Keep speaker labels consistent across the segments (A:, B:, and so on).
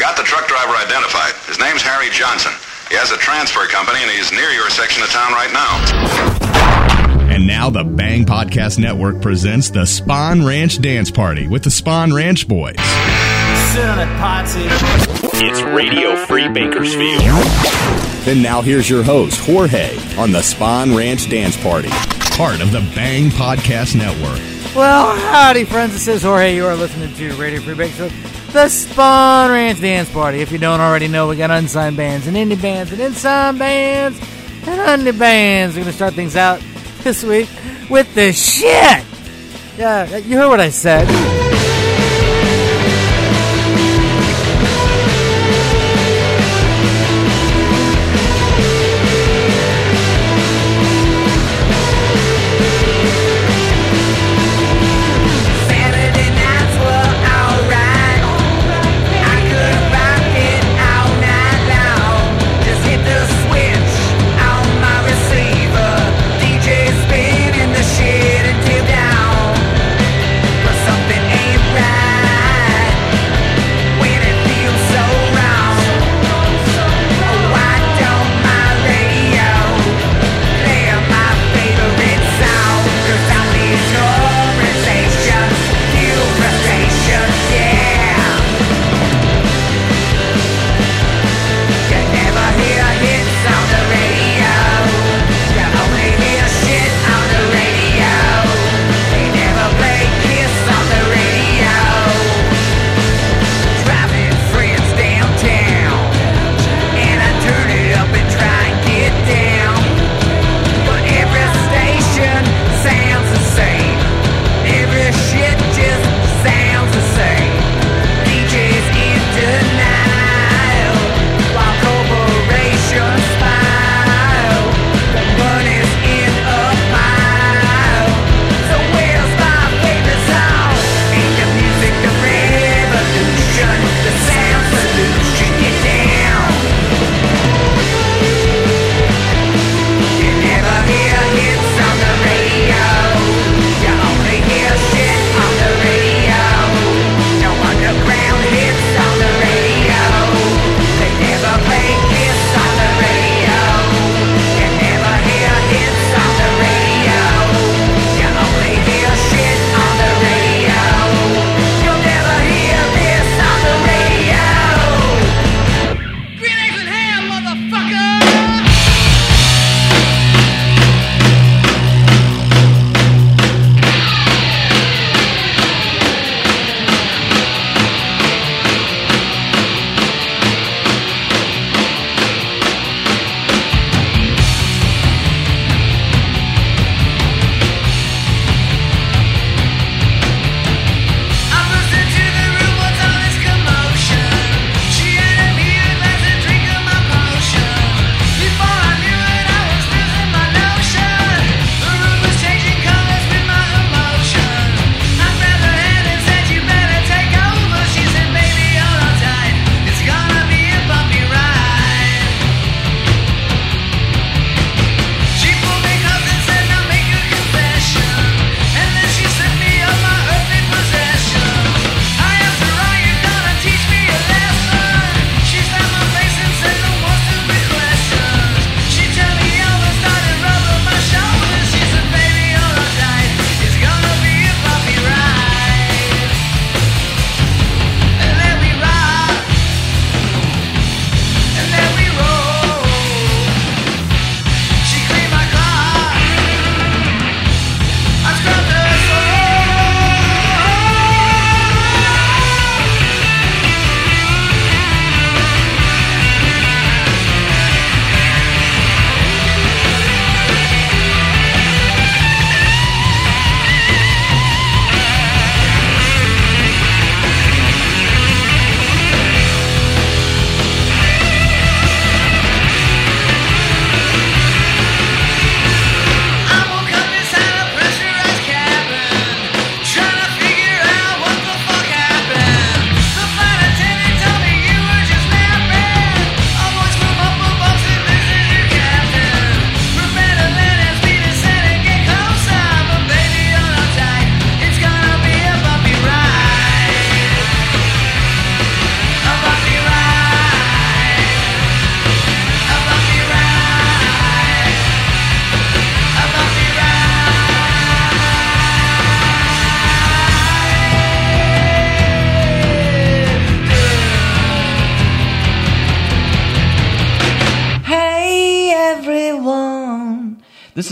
A: got the truck driver identified. His name's Harry Johnson. He has a transfer company and he's near your section of town right now.
B: And now the Bang Podcast Network presents the Spawn Ranch Dance Party with the Spawn Ranch Boys.
C: It's Radio Free Bakersfield.
B: Then now here's your host, Jorge, on the Spawn Ranch Dance Party, part of the Bang Podcast Network.
D: Well, howdy, friends. This is Jorge. You are listening to Radio Free Bakersfield, the Spawn Ranch Dance Party. If you don't already know, we got unsigned bands and indie bands and unsigned bands and indie bands. We're going to start things out this week with the shit. Yeah, you heard what I said.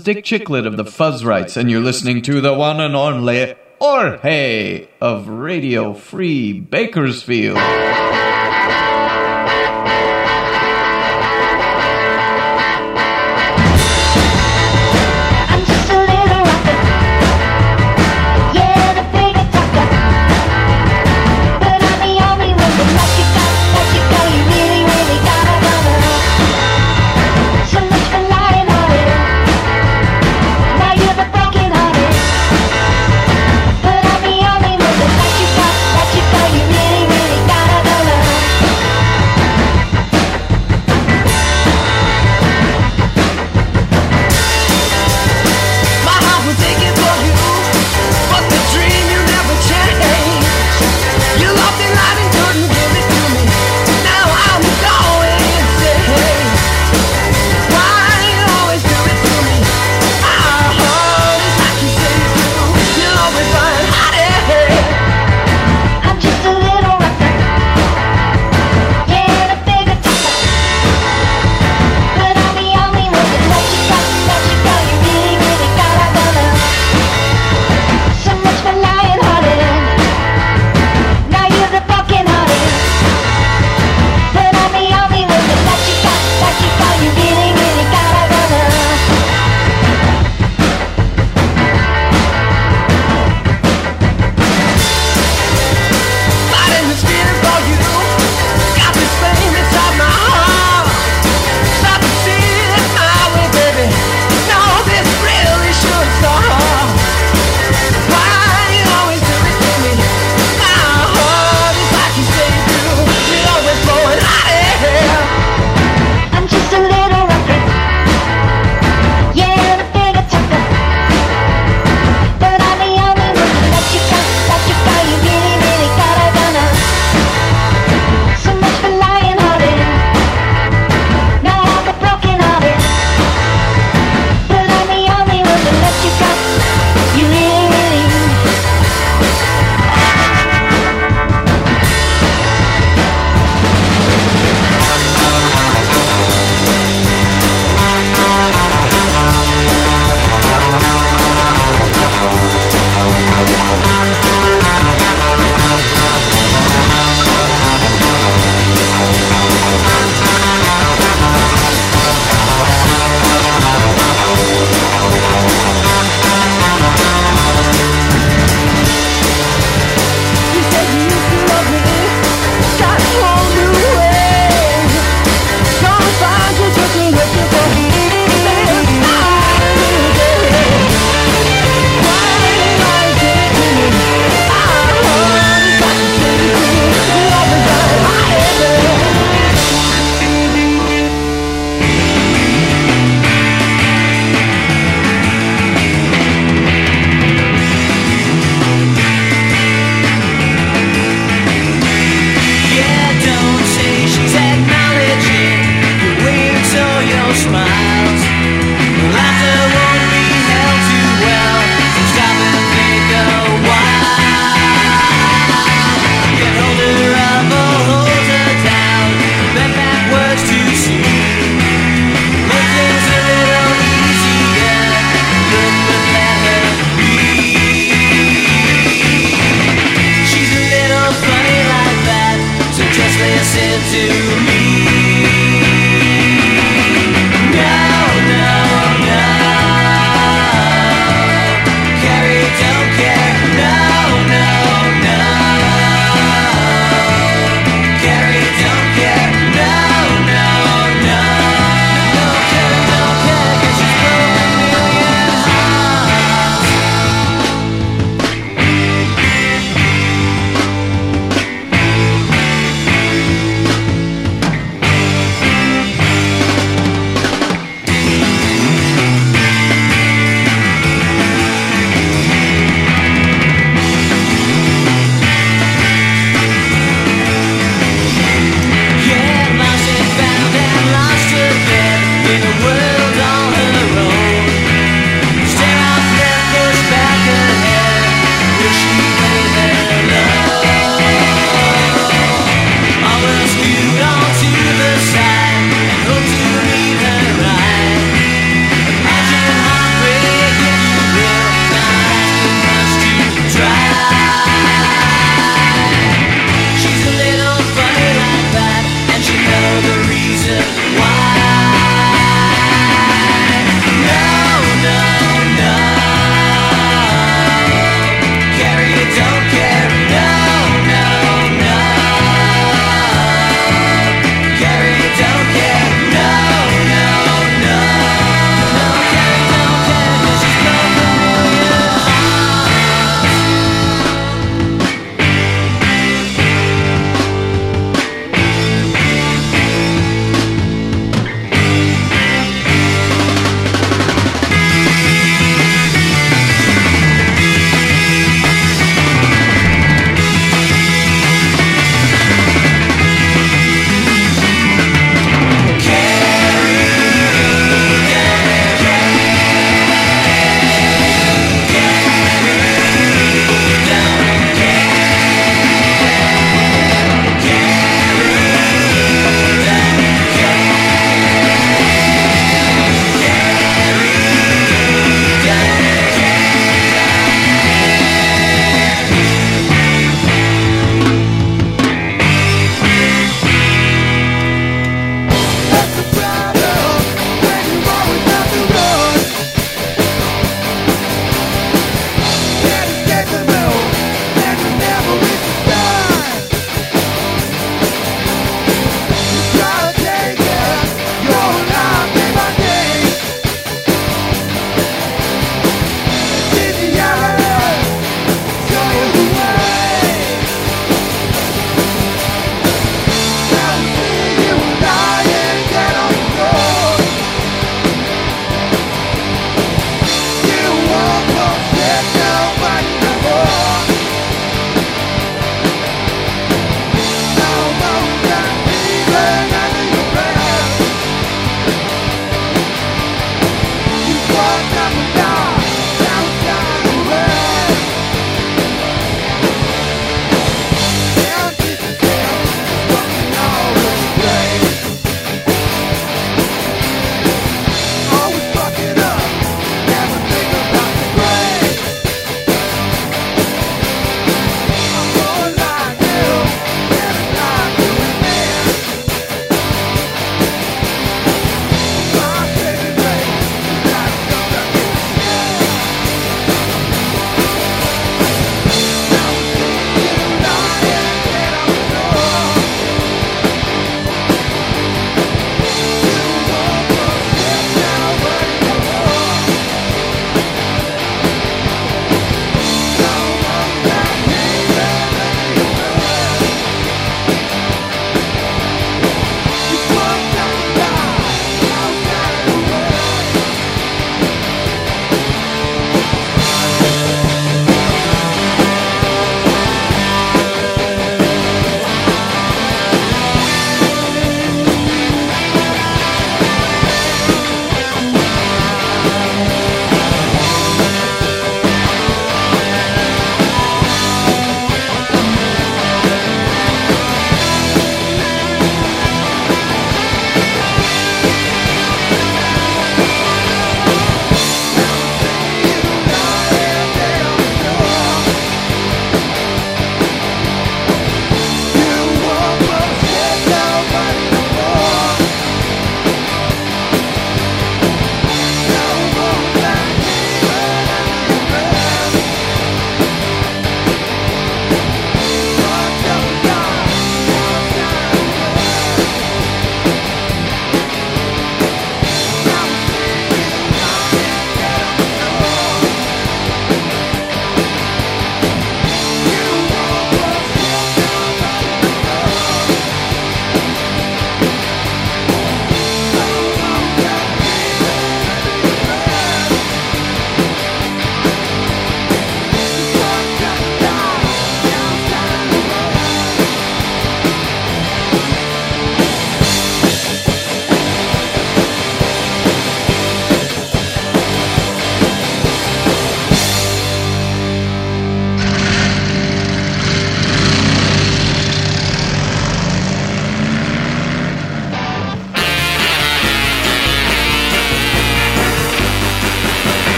E: Dick Chicklet of the Fuzz Fuzzrights, and you're listening to the one and only Jorge of Radio Free Bakersfield.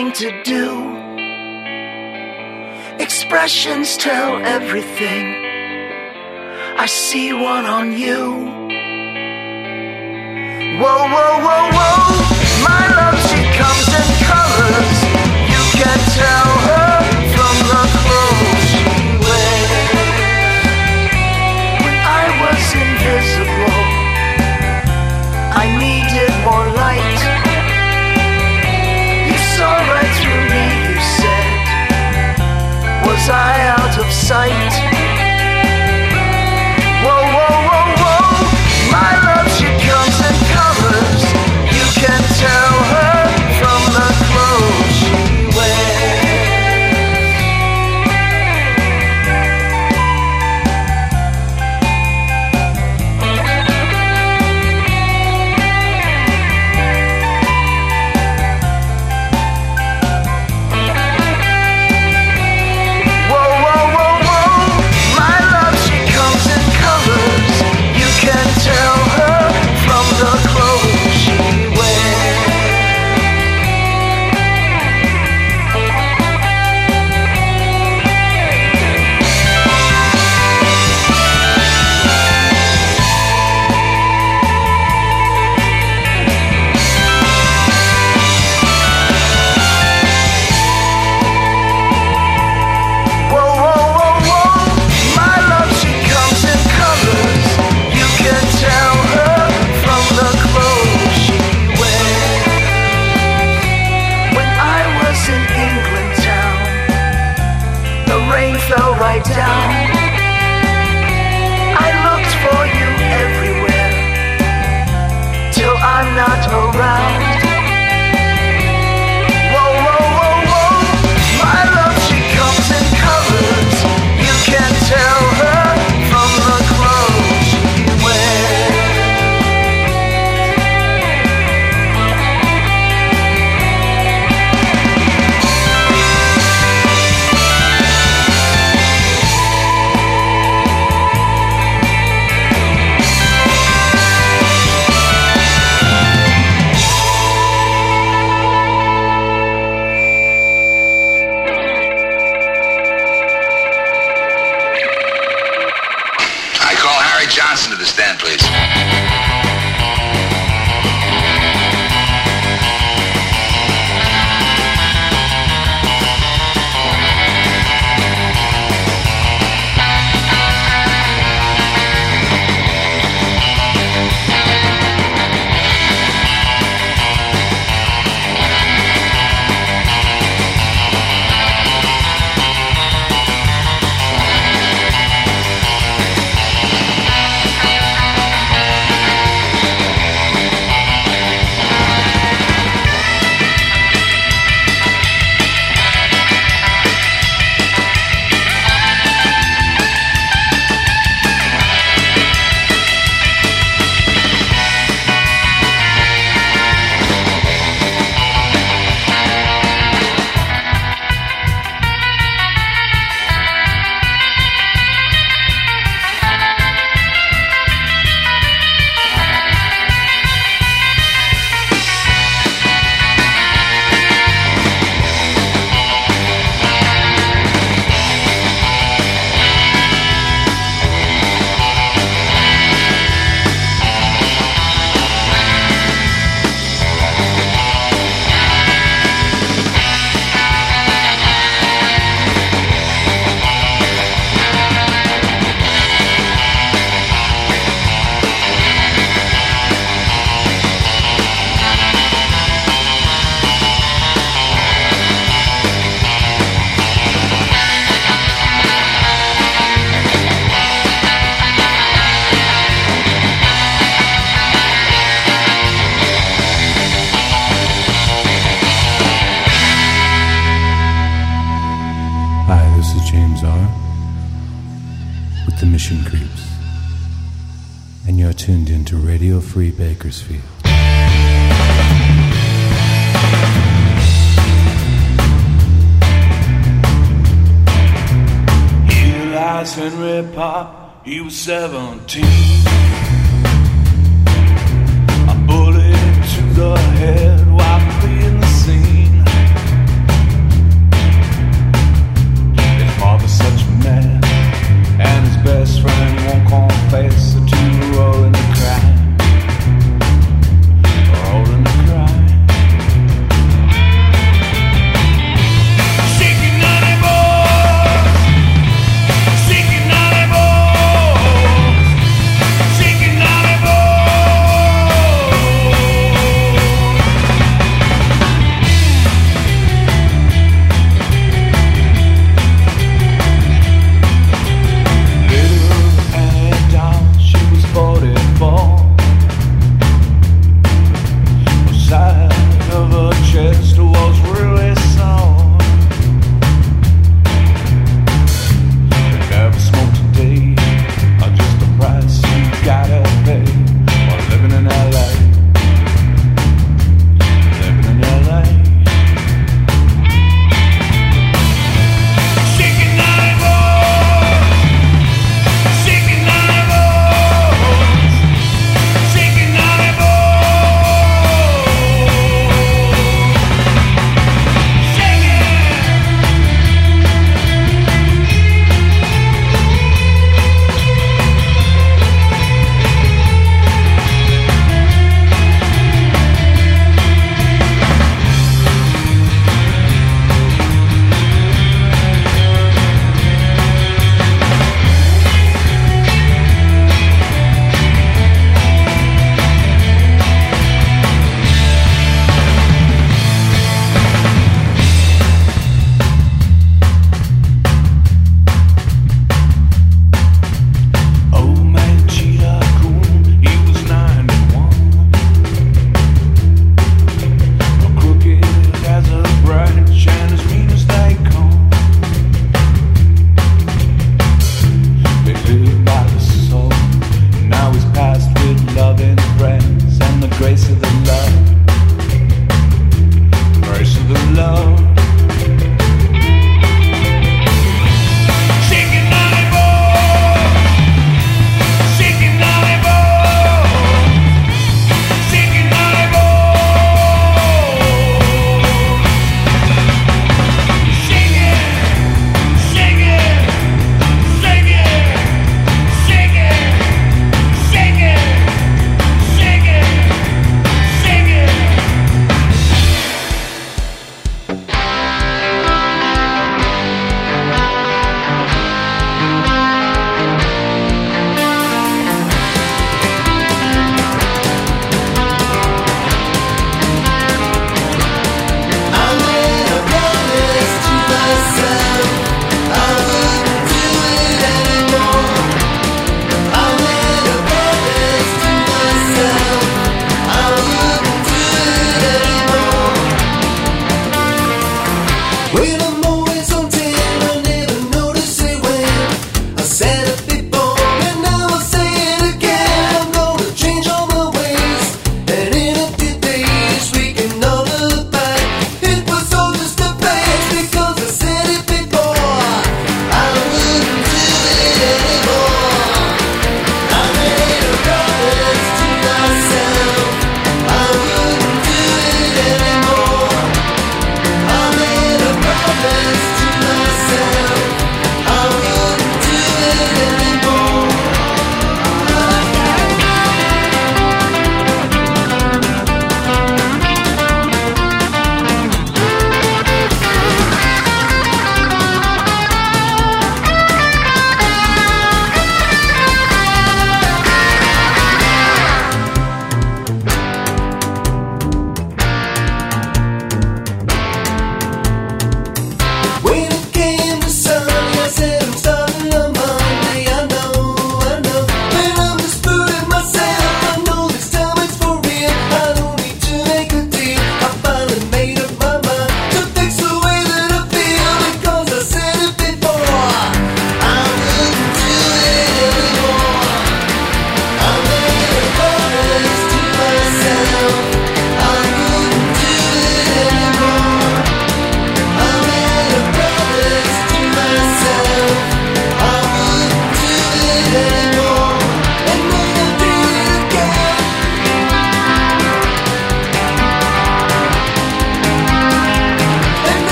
F: nothing to do. Expressions tell everything. I see one on you. Whoa, whoa, whoa, whoa. My love, she comes in colors. You can tell. Fly out of sight.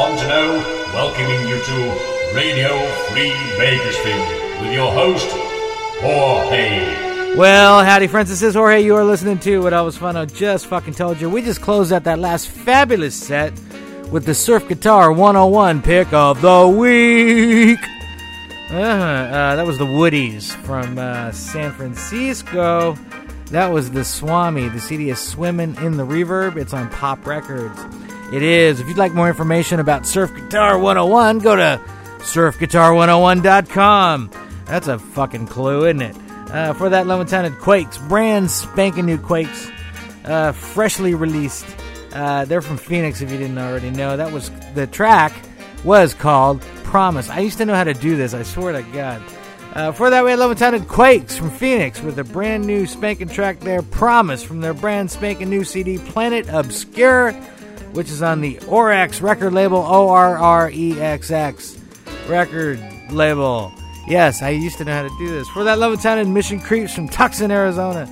G: Fontenot welcoming you to Radio Free Bakersfield with your host, Jorge.
D: Well, howdy, friends. This is Jorge. You are listening to what I was fun. I just fucking told you. We just closed out that last fabulous set with the Surf Guitar 101 pick of the week. Uh, uh, that was the Woodies from uh, San Francisco. That was the Swami. The CD is Swimming in the Reverb. It's on Pop Records. It is. If you'd like more information about Surf Guitar 101, go to surfguitar101.com. That's a fucking clue, isn't it? Uh, for that Leventined Quakes, brand spanking new Quakes, uh, freshly released. Uh, they're from Phoenix, if you didn't already know. That was the track was called Promise. I used to know how to do this. I swear to God. Uh, for that, we had Leventined Quakes from Phoenix with a brand new spanking track there, Promise, from their brand spanking new CD, Planet Obscure, which is on the Orex record label, O R R E X X record label. Yes, I used to know how to do this. For that Leventined Mission Creeps from Tucson, Arizona.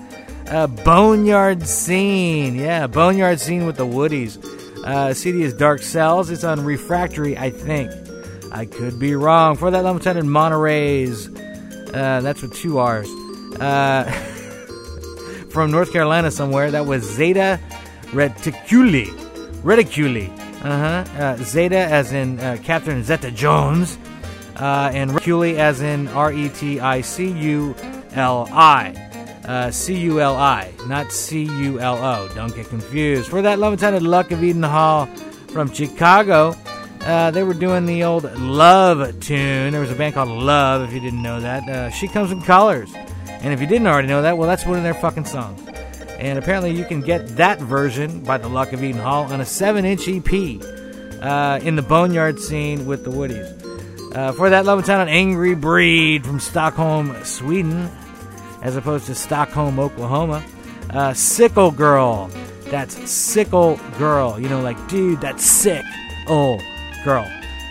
D: Boneyard Scene. Yeah, Boneyard Scene with the Woodies. Uh, CD is Dark Cells. It's on Refractory, I think. I could be wrong. For that Leventined Monterey's. Uh, that's with two R's. Uh, from North Carolina somewhere. That was Zeta Reticuli. Reticuli. Uh-huh. Uh, Zeta as in uh, Catherine Zeta Jones. uh, and Reticuli as in R E T I C U L I. Uh, C U L I, not C U L O. Don't get confused. For that, Love Intended Luck of Eden Hall from Chicago. Uh, they were doing the old Love tune. There was a band called Love, if you didn't know that. Uh, she Comes in Colors. And if you didn't already know that, well, that's one of their fucking songs. And apparently, you can get that version by the Luck of Eden Hall on a 7 inch EP uh, in the Boneyard scene with the Woodies. Uh, for that, Love Town, an angry breed from Stockholm, Sweden, as opposed to Stockholm, Oklahoma. Uh, Sicko Girl. That's Sicko Girl. You know, like, dude, that's sick. Oh, girl.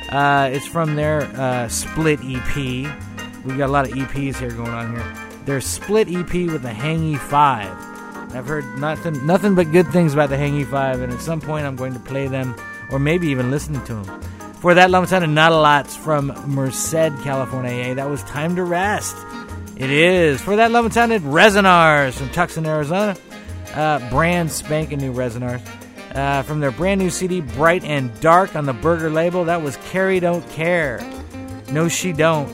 D: Uh, it's from their uh, split EP. We got a lot of EPs here going on here. Their split EP with the Hangy Five. I've heard nothing, nothing but good things about the Hangy Five, and at some point I'm going to play them, or maybe even listen to them. For that, Love sounded not a lot's from Merced, California. Hey, that was time to rest. It is. For that, Love sounded Resonars from Tucson, Arizona. Uh, brand spanking new Resonars. Uh, from their brand new CD, Bright and Dark, on the Burger label. That was Carrie Don't Care. No, she don't.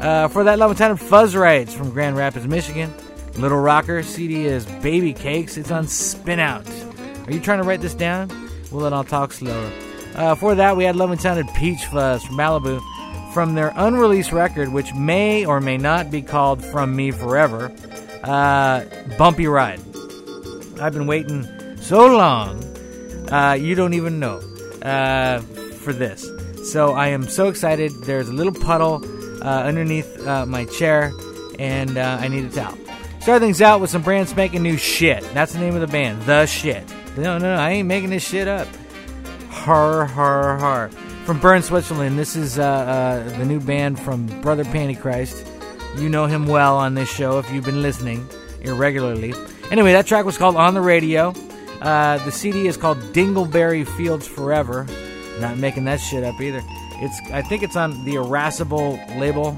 D: Uh, for that, Love sounded Fuzz Rights from Grand Rapids, Michigan. Little Rocker CD is Baby Cakes. It's on Spin Out. Are you trying to write this down? Well, then I'll talk slower. Uh, for that, we had Love and Sounded Peach Fuzz from Malibu from their unreleased record, which may or may not be called From Me Forever uh, Bumpy Ride. I've been waiting so long, uh, you don't even know, uh, for this. So I am so excited. There's a little puddle uh, underneath uh, my chair, and I need a towel. Start things out with some brand spanking new shit. That's the name of the band, The Shit. No, no, no, I ain't making this shit up. Har, har, har. From Bern, Switzerland, this is uh, uh, the new band from Brother Pantychrist. You know him well on this show if you've been listening irregularly. Anyway, that track was called On the Radio. Uh, the CD is called Dingleberry Fields Forever. Not making that shit up either. It's I think it's on the Irascible label.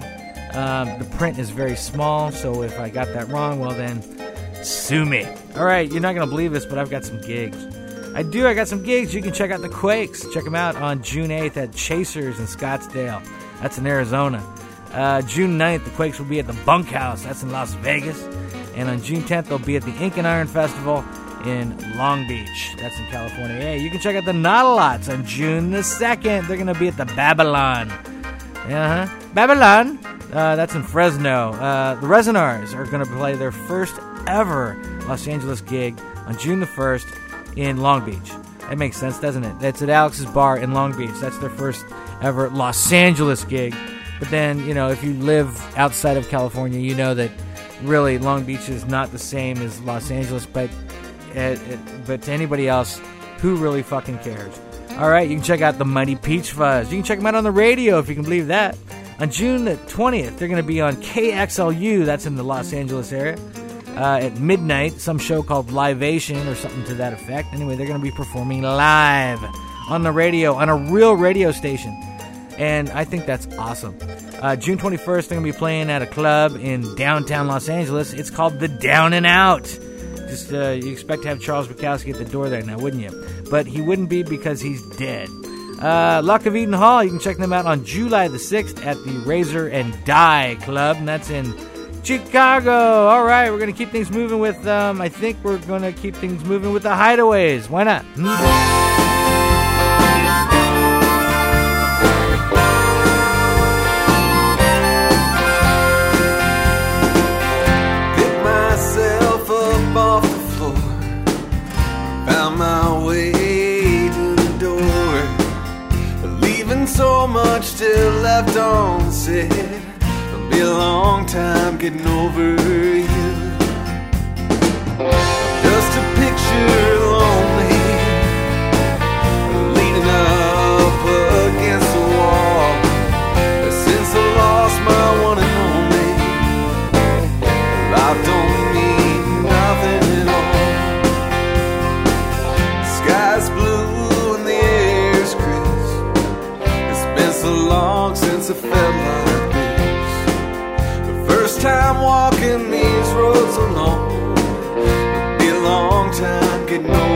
D: Um, the print is very small, so if I got that wrong, well then, sue me. All right, you're not gonna believe this, but I've got some gigs. I do. I got some gigs. You can check out the Quakes. Check them out on June 8th at Chasers in Scottsdale. That's in Arizona. Uh, June 9th, the Quakes will be at the Bunkhouse. That's in Las Vegas. And on June 10th, they'll be at the Ink and Iron Festival in Long Beach. That's in California. Hey, you can check out the Not-A-Lots on June the 2nd. They're going to be at the Babylon. Uh huh. Babylon. Uh, that's in Fresno. Uh, the Resonars are going to play their first ever Los Angeles gig on June the 1st in Long Beach. That makes sense, doesn't it? It's at Alex's Bar in Long Beach. That's their first ever Los Angeles gig. But then, you know, if you live outside of California, you know that really Long Beach is not the same as Los Angeles. But, uh, uh, but to anybody else, who really fucking cares? All right, you can check out the Mighty Peach Fuzz. You can check them out on the radio if you can believe that. On June the 20th, they're going to be on KXLU, that's in the Los Angeles area, uh, at midnight, some show called Livation or something to that effect. Anyway, they're going to be performing live on the radio, on a real radio station. And I think that's awesome. Uh, June 21st, they're going to be playing at a club in downtown Los Angeles. It's called the Down and Out. Just uh, you expect to have Charles Bukowski at the door there now, wouldn't you? But he wouldn't be because he's dead. Uh, Luck of Eden Hall, you can check them out on July the 6th at the Razor and Die Club, and that's in Chicago. All right, we're going to keep things moving with, um, I think we're going to keep things moving with the hideaways. Why not? Hmm?
H: Still left unsaid. It'll be a long time getting over you. Just a picture alone. It'll be a long time getting over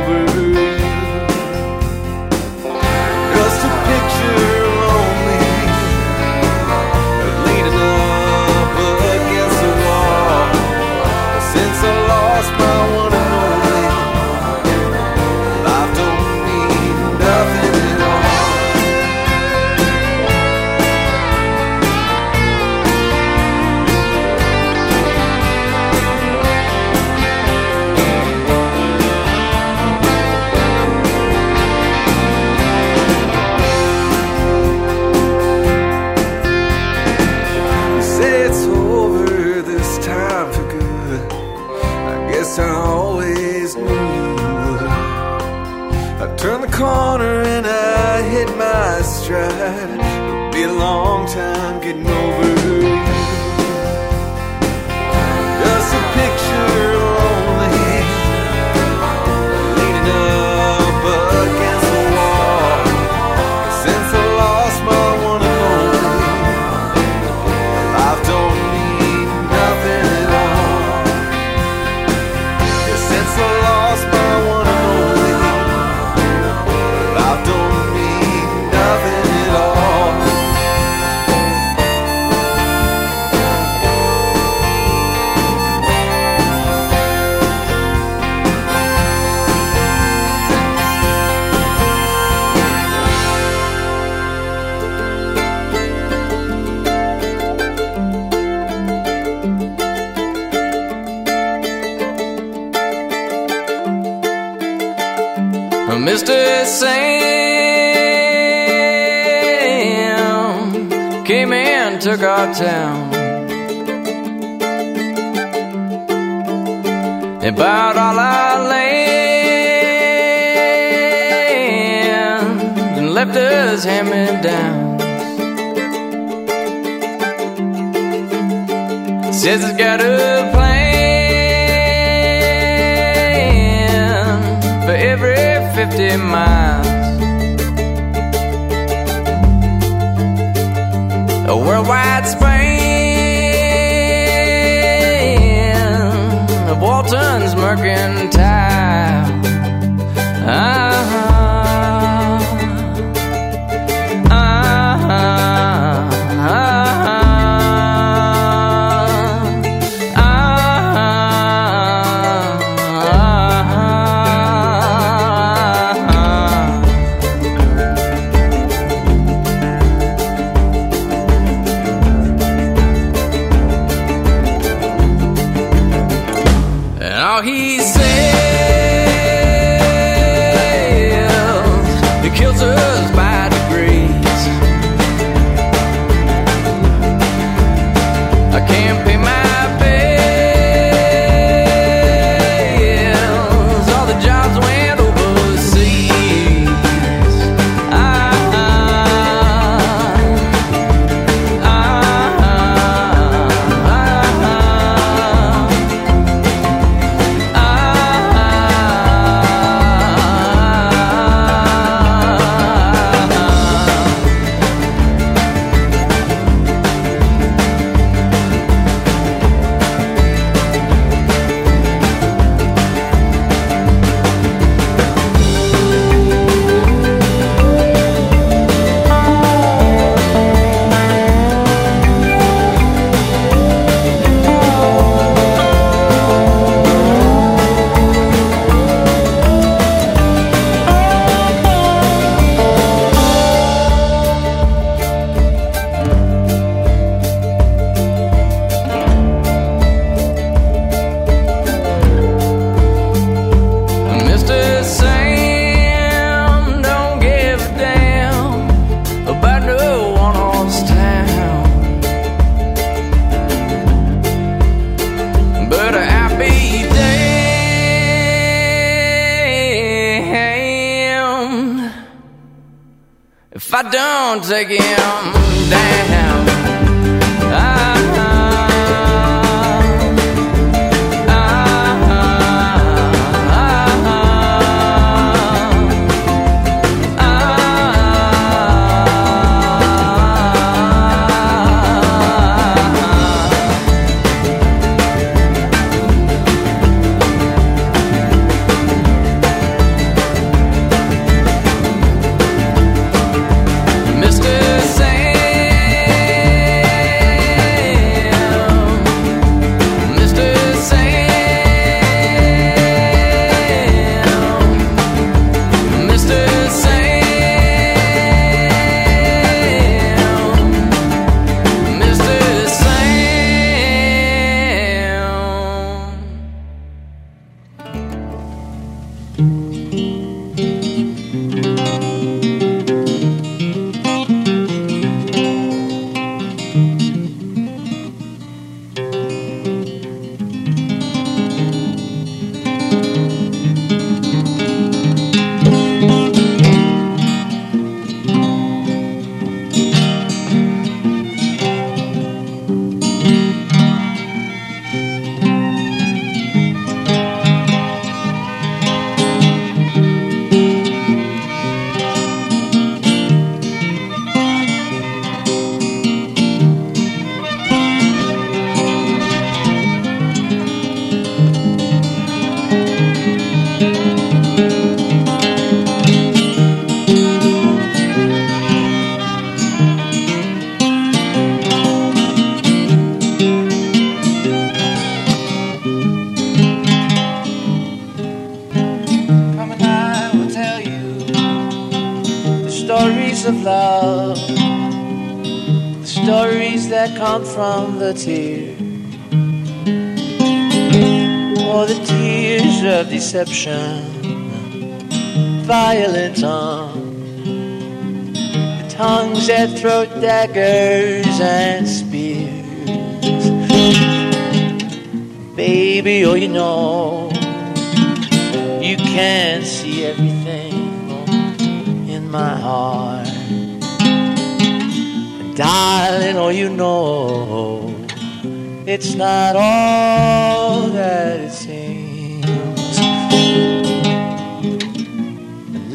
I: came into took our town. They bought all our land and left us hand down. Says it's got a plan for every 50 miles. a worldwide
J: spring. Deception. Violent tongue. The tongues that throw daggers and spears. Baby, oh, you know, you can't see everything in my heart. Darling, oh, you know, it's not all that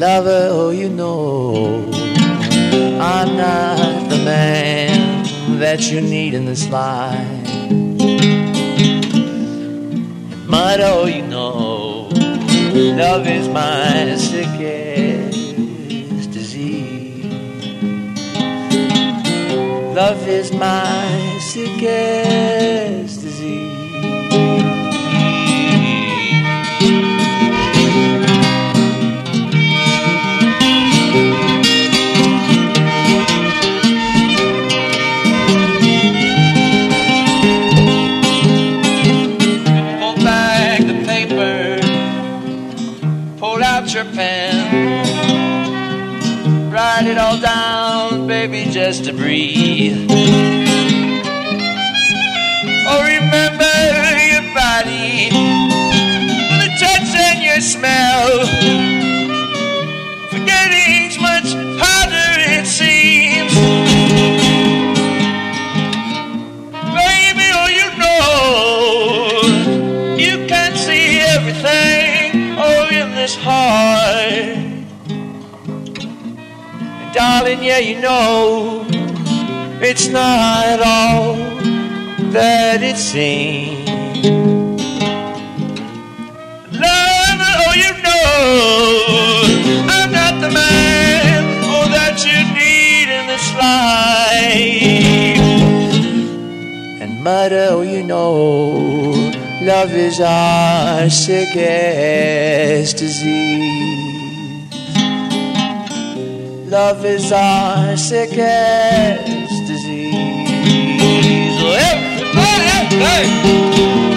J: Lover, oh, you know, I'm not the man that you need in this life. But oh, you know, love is my sickest disease. Love is my sickest just to breathe. Oh, remember your body, the touch and your smell. Forgetting's much harder, it seems. Baby, oh, you know, you can see everything, oh, in this heart. Darling, yeah, you know, it's not all that it seems. Love, oh, you know, I'm not the man, oh, that you need in this life. And mother, oh, you know, love is our sickest disease. Love is our sickest hey,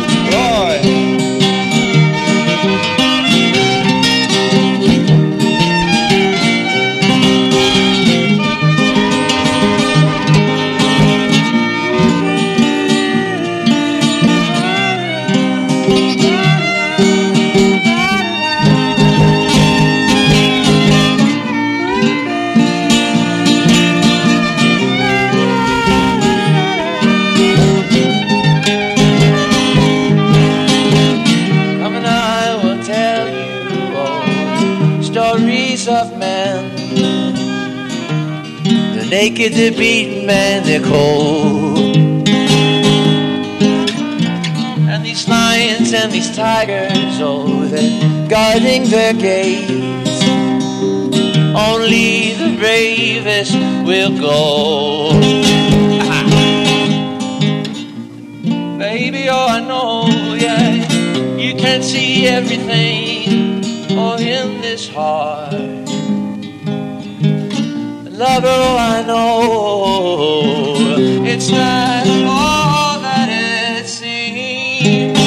J: naked, the beaten man, they're cold. And these lions and these tigers, oh, they're guarding their gates. Only the bravest will go. Baby, oh, I know, yeah, you can see everything, oh, in this heart. Oh, I know, it's not all that it seems.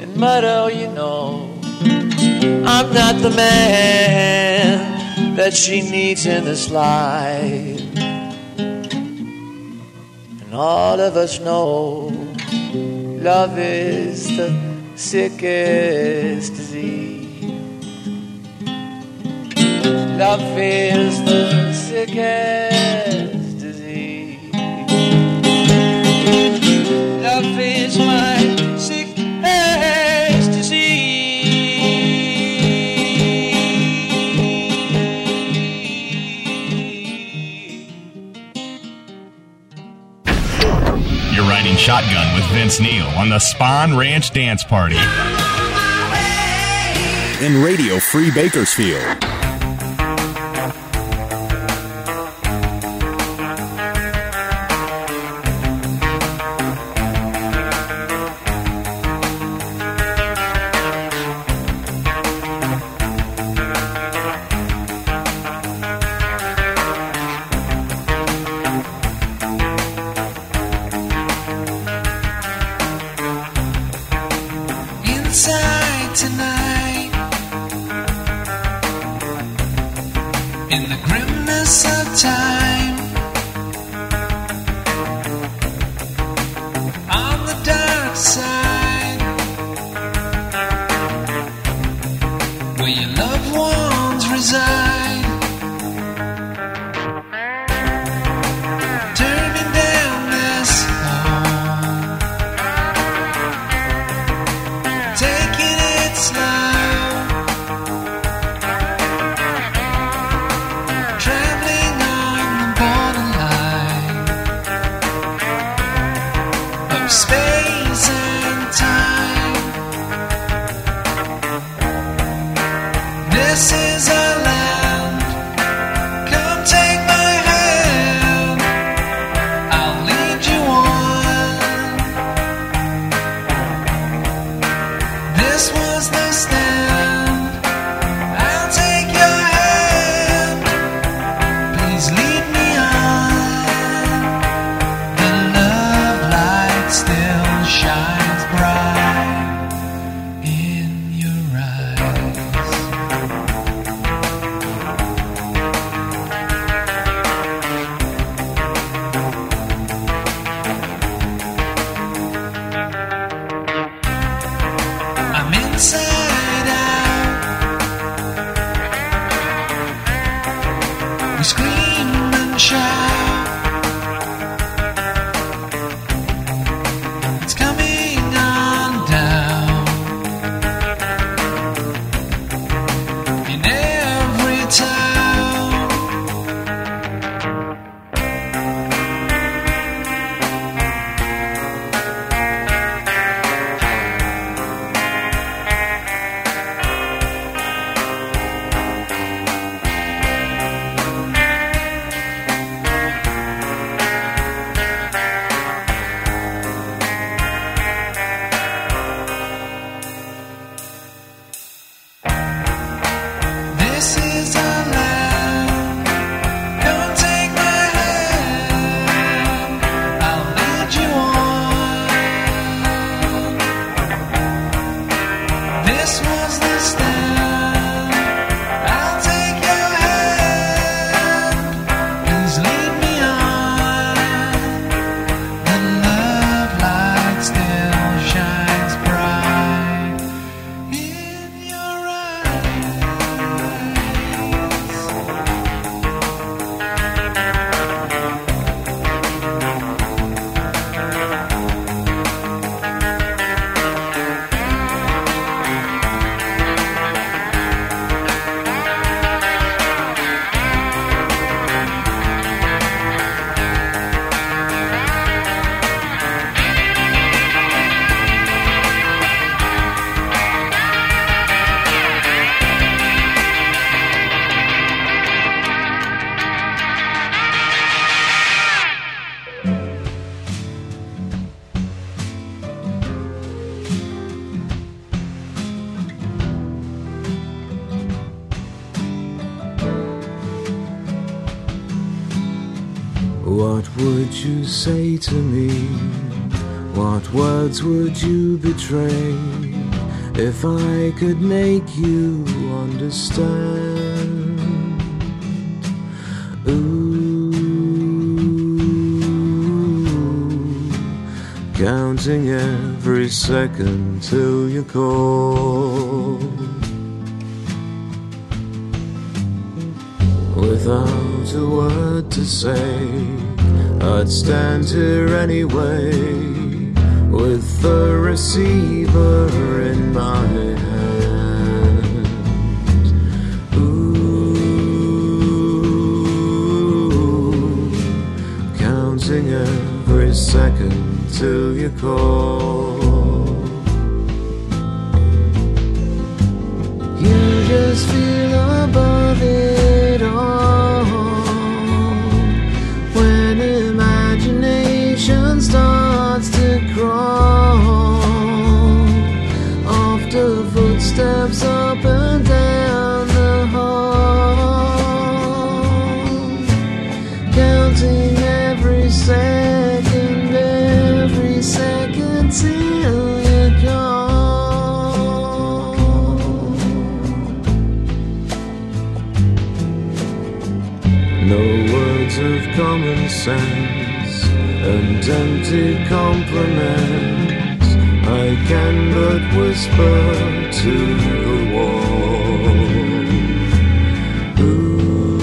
J: And oh, you know, I'm not the man that she needs in this life. And all of us know love is the sickest Love is the sickest disease. Love is my sickest
B: You're riding shotgun with Vince Neil on the Spahn Ranch Dance Party. In Radio Free Bakersfield.
H: This is
F: a words would you betray if I could make you understand? Ooh, counting every second till you call. Without a word to say, I'd stand here anyway the receiver in my hand. Ooh, counting every second till you call. Words of common sense and empty compliments. I can but whisper to the wall. Ooh,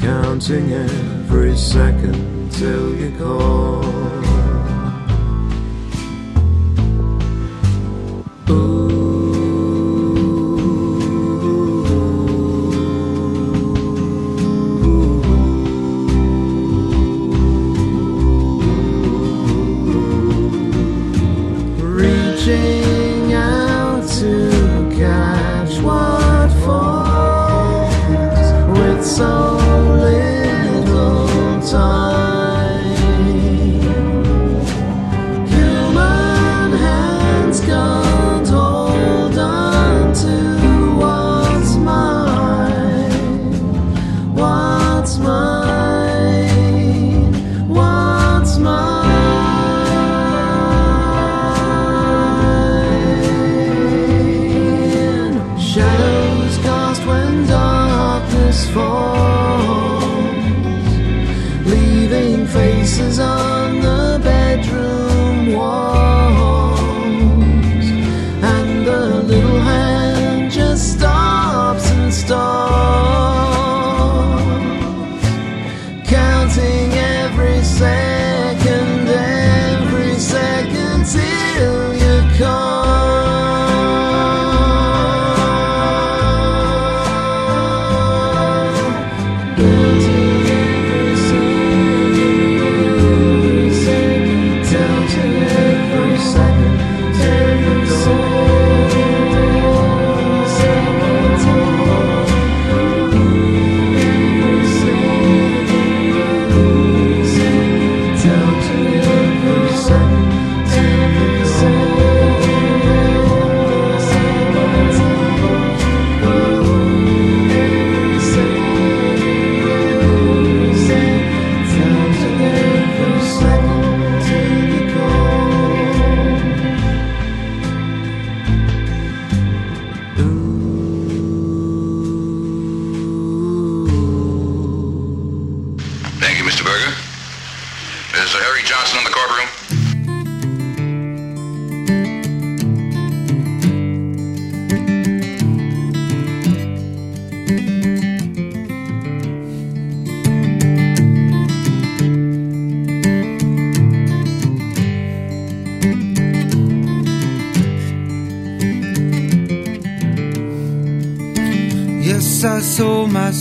F: counting every second till you call.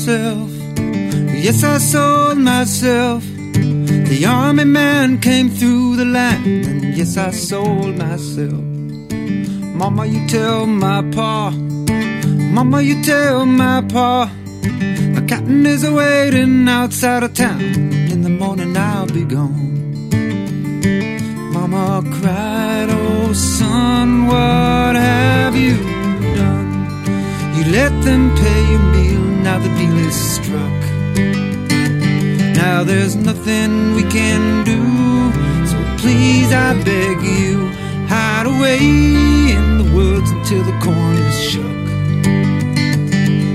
K: Myself. Yes, I sold myself. The army man came through the line, and yes, I sold myself. Mama, you tell my pa. Mama, you tell my pa. The captain is waiting outside of town. In the morning, I'll be gone. Mama cried, Oh, son, what have you done? You let them pay now the deal is struck. Now there's nothing we can do, so please I beg you, hide away in the woods until the corn is shook.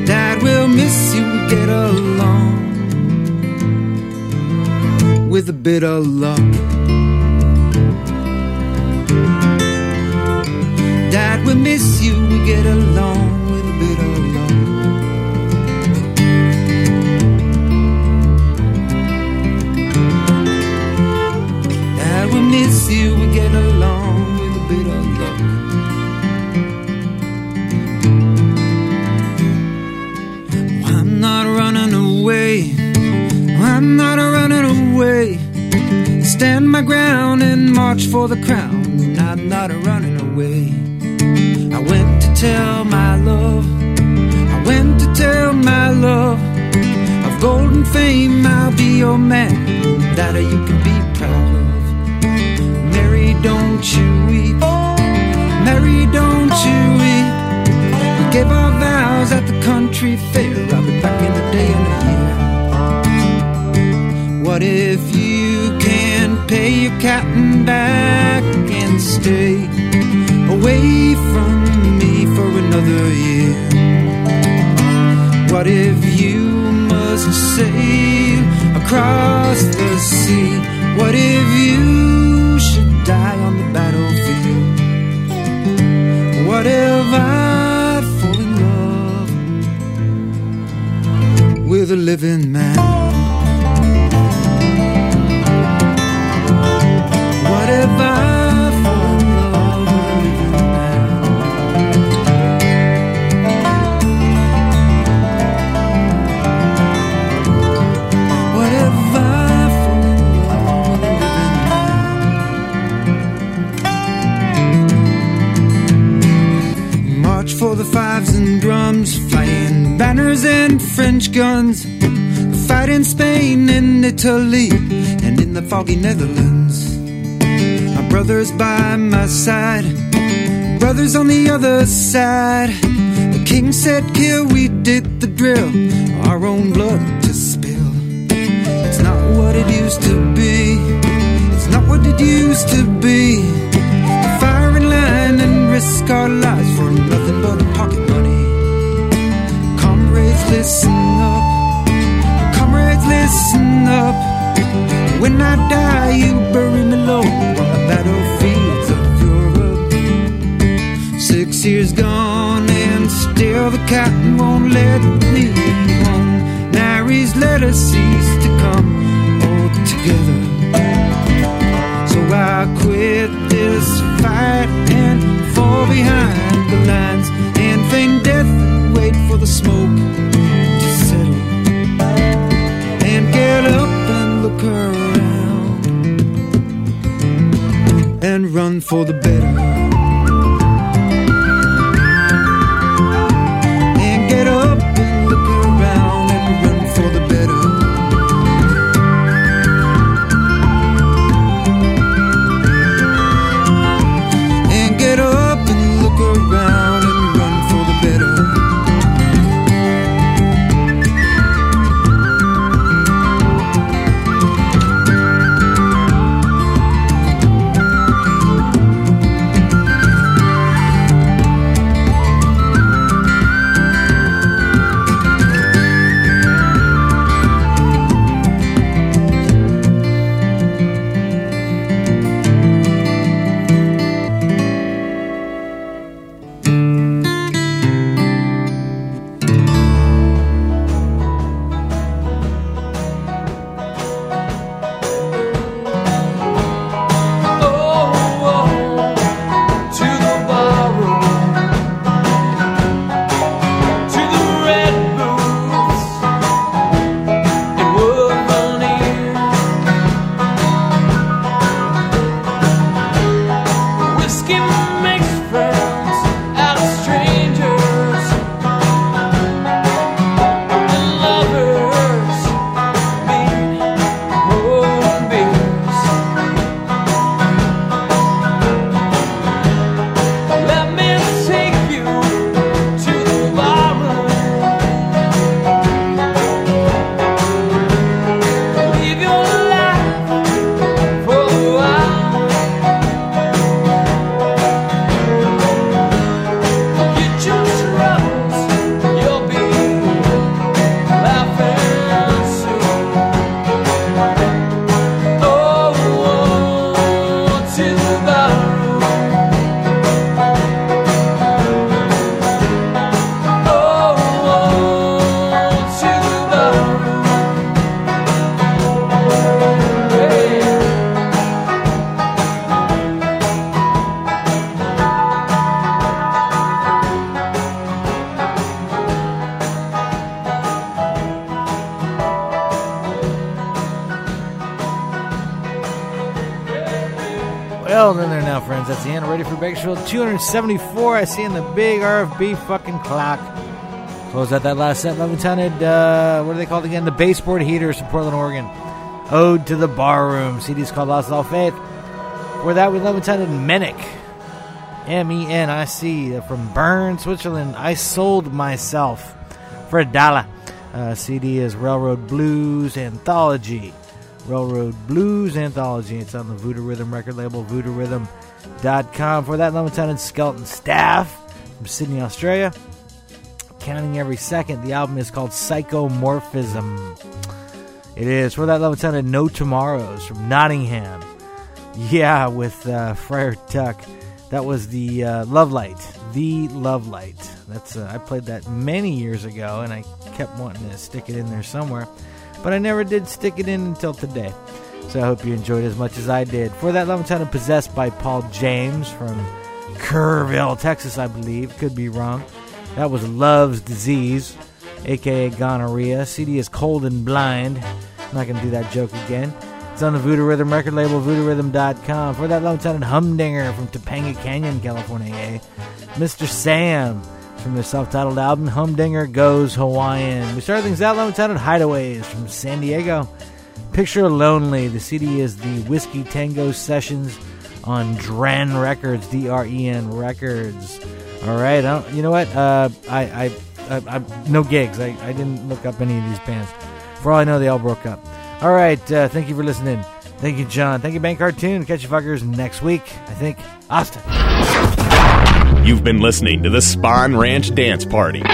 K: Dad will miss you, get along with a bit of luck. Stand my ground and march for the crown. I'm not running away. I went to tell my love. I went to tell my love of golden fame. I'll be your man that you can be proud of. Mary, don't you weep. Mary, don't you weep. We gave our vows at the country fair. I'll be back in a day and a year. What if you your captain back and stay away from me for another year? What if you must sail across the sea? What if you should die on the battlefield? What if I fall in love with a living man? And French guns. Fight in Spain and Italy and in the foggy Netherlands. My brothers by my side, brothers on the other side. The king said, Kill, we did the drill, our own blood to spill. It's not what it used to be, it's not what it used to be. To fire in line and risk our lives for listen up. Comrades, listen up. When I die, you bury me low on the battlefields of Europe. Six years gone, and still the captain won't let me home. Mary's letters cease to come all together. So I quit this fight run for the better.
D: 274. I see in the big RFB fucking clock. Close out that last set. Levin Tinted, uh, what are they called again? The Baseboard Heaters from Portland, Oregon. Ode to the Barroom. CD's called Lost All Faith. For that, we Levin Tinted Menic. M E N I C from Bern, Switzerland. I sold myself for a dollar. Uh, CD is Railroad Blues Anthology. Railroad Blues Anthology. It's on the Voodoo Rhythm record label, voodoo-rhythm.com. For that, Lieutenant Skeleton Staff from Sydney, Australia. Counting Every Second. The album is called Psychomorphism. It is for that sounded No Tomorrows from Nottingham. Yeah, with uh, Friar Tuck. That was the uh, Love Light. The Love Light. That's uh, I played that many years ago, and I kept wanting to stick it in there somewhere, but I never did stick it in until today. So I hope you enjoyed as much as I did. For that love sounded possessed by Paul James from Kerrville, Texas, I believe. Could be wrong. That was Love's Disease, aka gonorrhea. CD is Cold and Blind. I'm not going to do that joke again. It's on the Voodoo Rhythm record label, voodooRhythm.com. For that love sounded Humdinger from Topanga Canyon, California. eh? Mr. Sam from their self titled album, Humdinger Goes Hawaiian. We started things out loud sounded Hideaways from San Diego. Picture Lonely. The CD is the Whiskey Tango Sessions on Dren Records, D R E N Records. All right, I don't, you know what? Uh, I, I, I, I, no gigs. I, I didn't look up any of these bands. For all I know, they all broke up. All right, uh, thank you for listening. Thank you, John. Thank you, Bank Cartoon. Catch you fuckers next week. I think Austin.
B: You've been listening to the Spahn Ranch Dance Party.
L: Give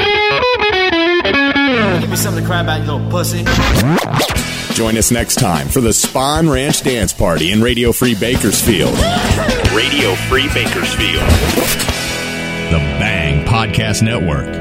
L: me something to cry about, you little pussy.
B: Join us next time for the Spahn Ranch Dance Party in Radio Free Bakersfield.
C: Radio Free Bakersfield.
B: The Bang Podcast Network.